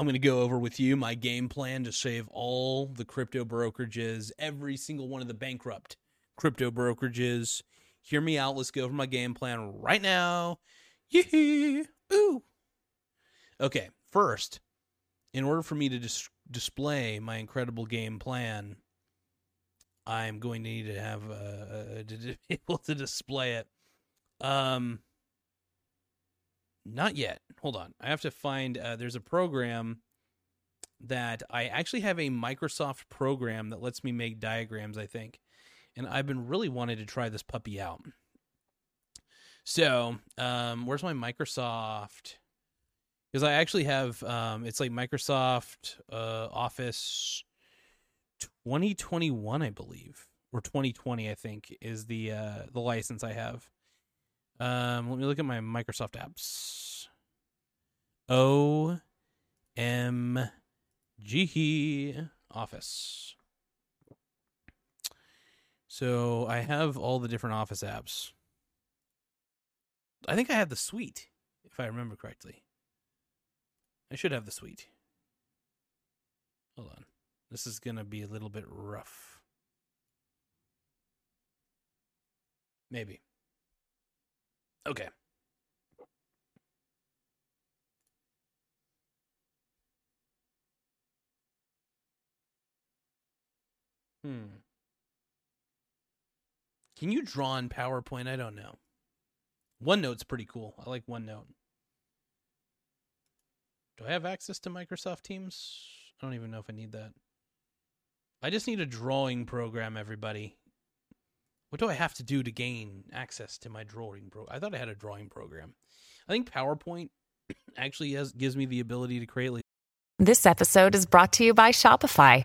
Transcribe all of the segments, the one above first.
I'm going to go over with you my game plan to save all the crypto brokerages, every single one of the bankrupt crypto brokerages. Hear me out. Let's go over my game plan right now. Yee Ooh. Okay, first, in order for me to dis- display my incredible game plan, I'm going to need to have uh, uh to be able to display it. Um, not yet. Hold on. I have to find. Uh, there's a program that I actually have a Microsoft program that lets me make diagrams. I think, and I've been really wanting to try this puppy out. So, um, where's my Microsoft? Because I actually have, um, it's like Microsoft uh, Office 2021, I believe, or 2020, I think, is the uh, the license I have. Um, let me look at my Microsoft apps. O M G Office. So I have all the different Office apps. I think I have the suite, if I remember correctly. I should have the suite. Hold on. This is going to be a little bit rough. Maybe. Okay. Hmm. Can you draw in PowerPoint? I don't know. OneNote's pretty cool. I like OneNote. Do I have access to Microsoft Teams? I don't even know if I need that. I just need a drawing program, everybody. What do I have to do to gain access to my drawing pro? I thought I had a drawing program. I think PowerPoint actually has, gives me the ability to create. Like- this episode is brought to you by Shopify.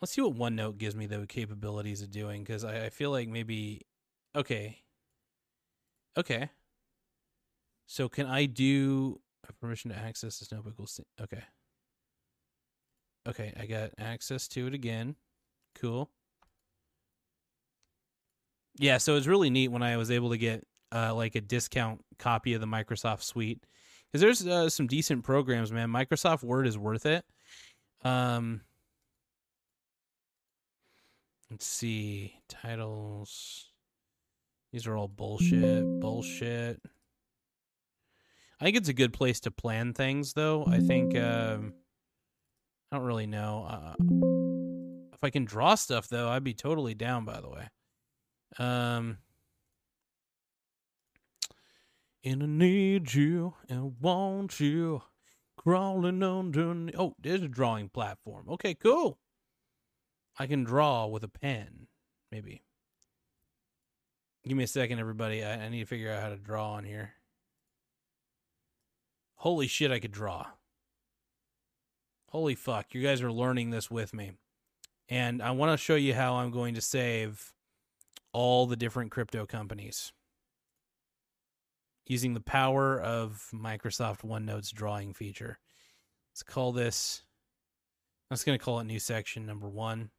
let's see what OneNote gives me the capabilities of doing, because I, I feel like maybe... Okay. Okay. So can I do a permission to access this notebook? Will see. Okay. Okay, I got access to it again. Cool. Yeah, so it's really neat when I was able to get uh, like a discount copy of the Microsoft Suite because there's uh, some decent programs, man. Microsoft Word is worth it. Um, let's see titles. These are all bullshit. Bullshit. I think it's a good place to plan things, though. I think um, I don't really know uh, if I can draw stuff, though. I'd be totally down. By the way, um, and I need you and want you crawling under. Oh, there's a drawing platform. Okay, cool. I can draw with a pen, maybe. Give me a second, everybody. I, I need to figure out how to draw on here. Holy shit, I could draw. Holy fuck, you guys are learning this with me. And I want to show you how I'm going to save all the different crypto companies using the power of Microsoft OneNote's drawing feature. Let's call this, I'm just going to call it new section number one.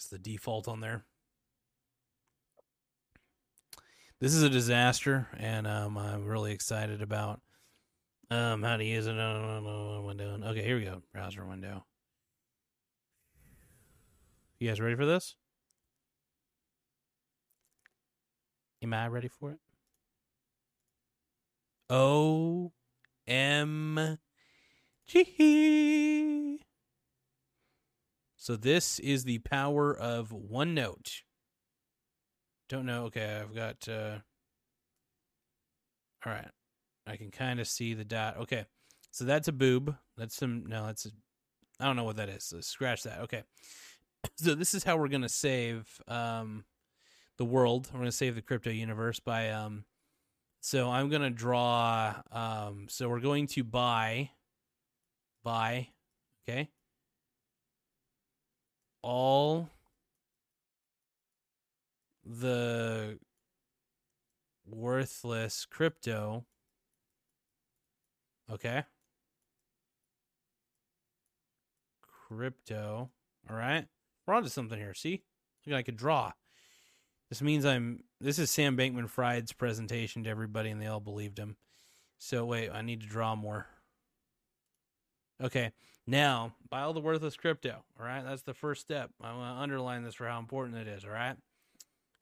It's the default on there. this is a disaster, and um, I'm really excited about um, how to use it window. Okay, here we go. Browser window. You guys ready for this? Am I ready for it? O M G. So this is the power of OneNote. Don't know. Okay, I've got. Uh... All right, I can kind of see the dot. Okay, so that's a boob. That's some. No, that's. A, I don't know what that is. Let's scratch that. Okay, so this is how we're gonna save um, the world. We're gonna save the crypto universe by um, So I'm gonna draw. Um, so we're going to buy, buy, okay. All the worthless crypto. Okay. Crypto. All right. We're onto something here. See? Look, I could draw. This means I'm. This is Sam Bankman Fried's presentation to everybody, and they all believed him. So wait, I need to draw more. Okay, now buy all the worthless crypto. All right, that's the first step. I want to underline this for how important it is. All right,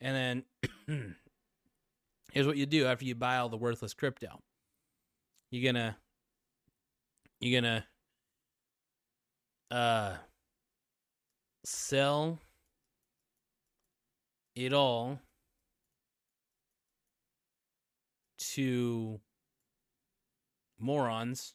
and then here's what you do after you buy all the worthless crypto. You're gonna, you're gonna, uh, sell it all to morons.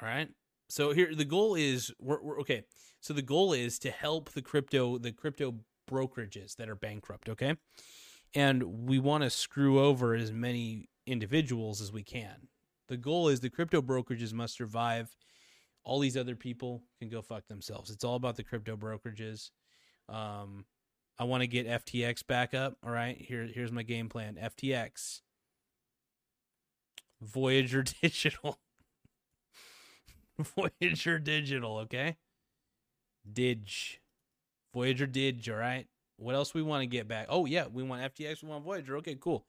All right. So here the goal is we're, we're okay. So the goal is to help the crypto the crypto brokerages that are bankrupt, okay? And we want to screw over as many individuals as we can. The goal is the crypto brokerages must survive. All these other people can go fuck themselves. It's all about the crypto brokerages. Um, I want to get FTX back up. All right, here here's my game plan. FTX, Voyager Digital, Voyager Digital. Okay, Dig, Voyager Dig. All right. What else we want to get back? Oh yeah, we want FTX. We want Voyager. Okay, cool.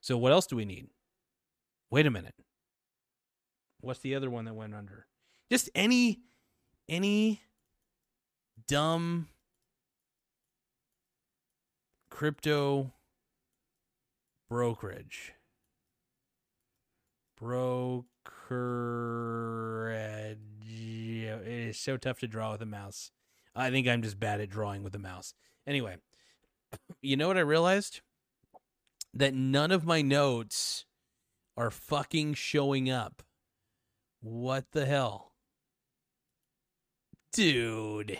So what else do we need? Wait a minute. What's the other one that went under? Just any any dumb crypto brokerage. Brokerage. It is so tough to draw with a mouse. I think I'm just bad at drawing with a mouse. Anyway, you know what I realized? That none of my notes are fucking showing up. What the hell? Dude.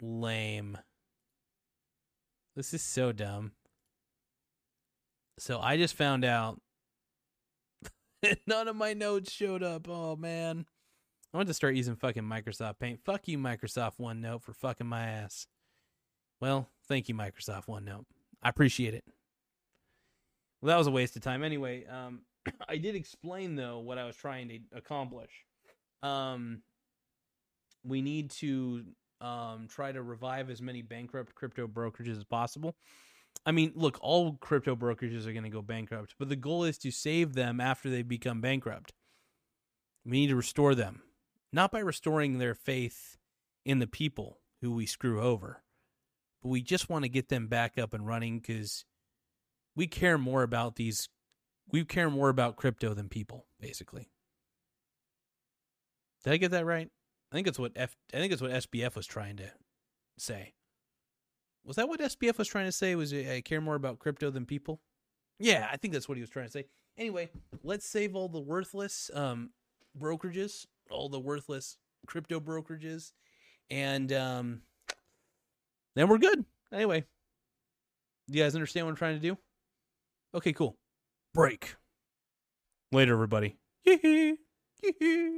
Lame. This is so dumb. So I just found out none of my notes showed up. Oh man. I want to start using fucking Microsoft Paint. Fuck you, Microsoft OneNote, for fucking my ass. Well, thank you, Microsoft OneNote. I appreciate it. Well, that was a waste of time. Anyway, um, I did explain though what I was trying to accomplish. Um, we need to um, try to revive as many bankrupt crypto brokerages as possible. I mean, look, all crypto brokerages are going to go bankrupt, but the goal is to save them after they become bankrupt. We need to restore them, not by restoring their faith in the people who we screw over, but we just want to get them back up and running because we care more about these. We care more about crypto than people, basically. Did I get that right? I think it's what F. I think it's what SBF was trying to say. Was that what SBF was trying to say? Was I care more about crypto than people? Yeah, I think that's what he was trying to say. Anyway, let's save all the worthless um, brokerages, all the worthless crypto brokerages, and um, then we're good. Anyway, you guys understand what I'm trying to do? Okay, cool. Break. Later, everybody.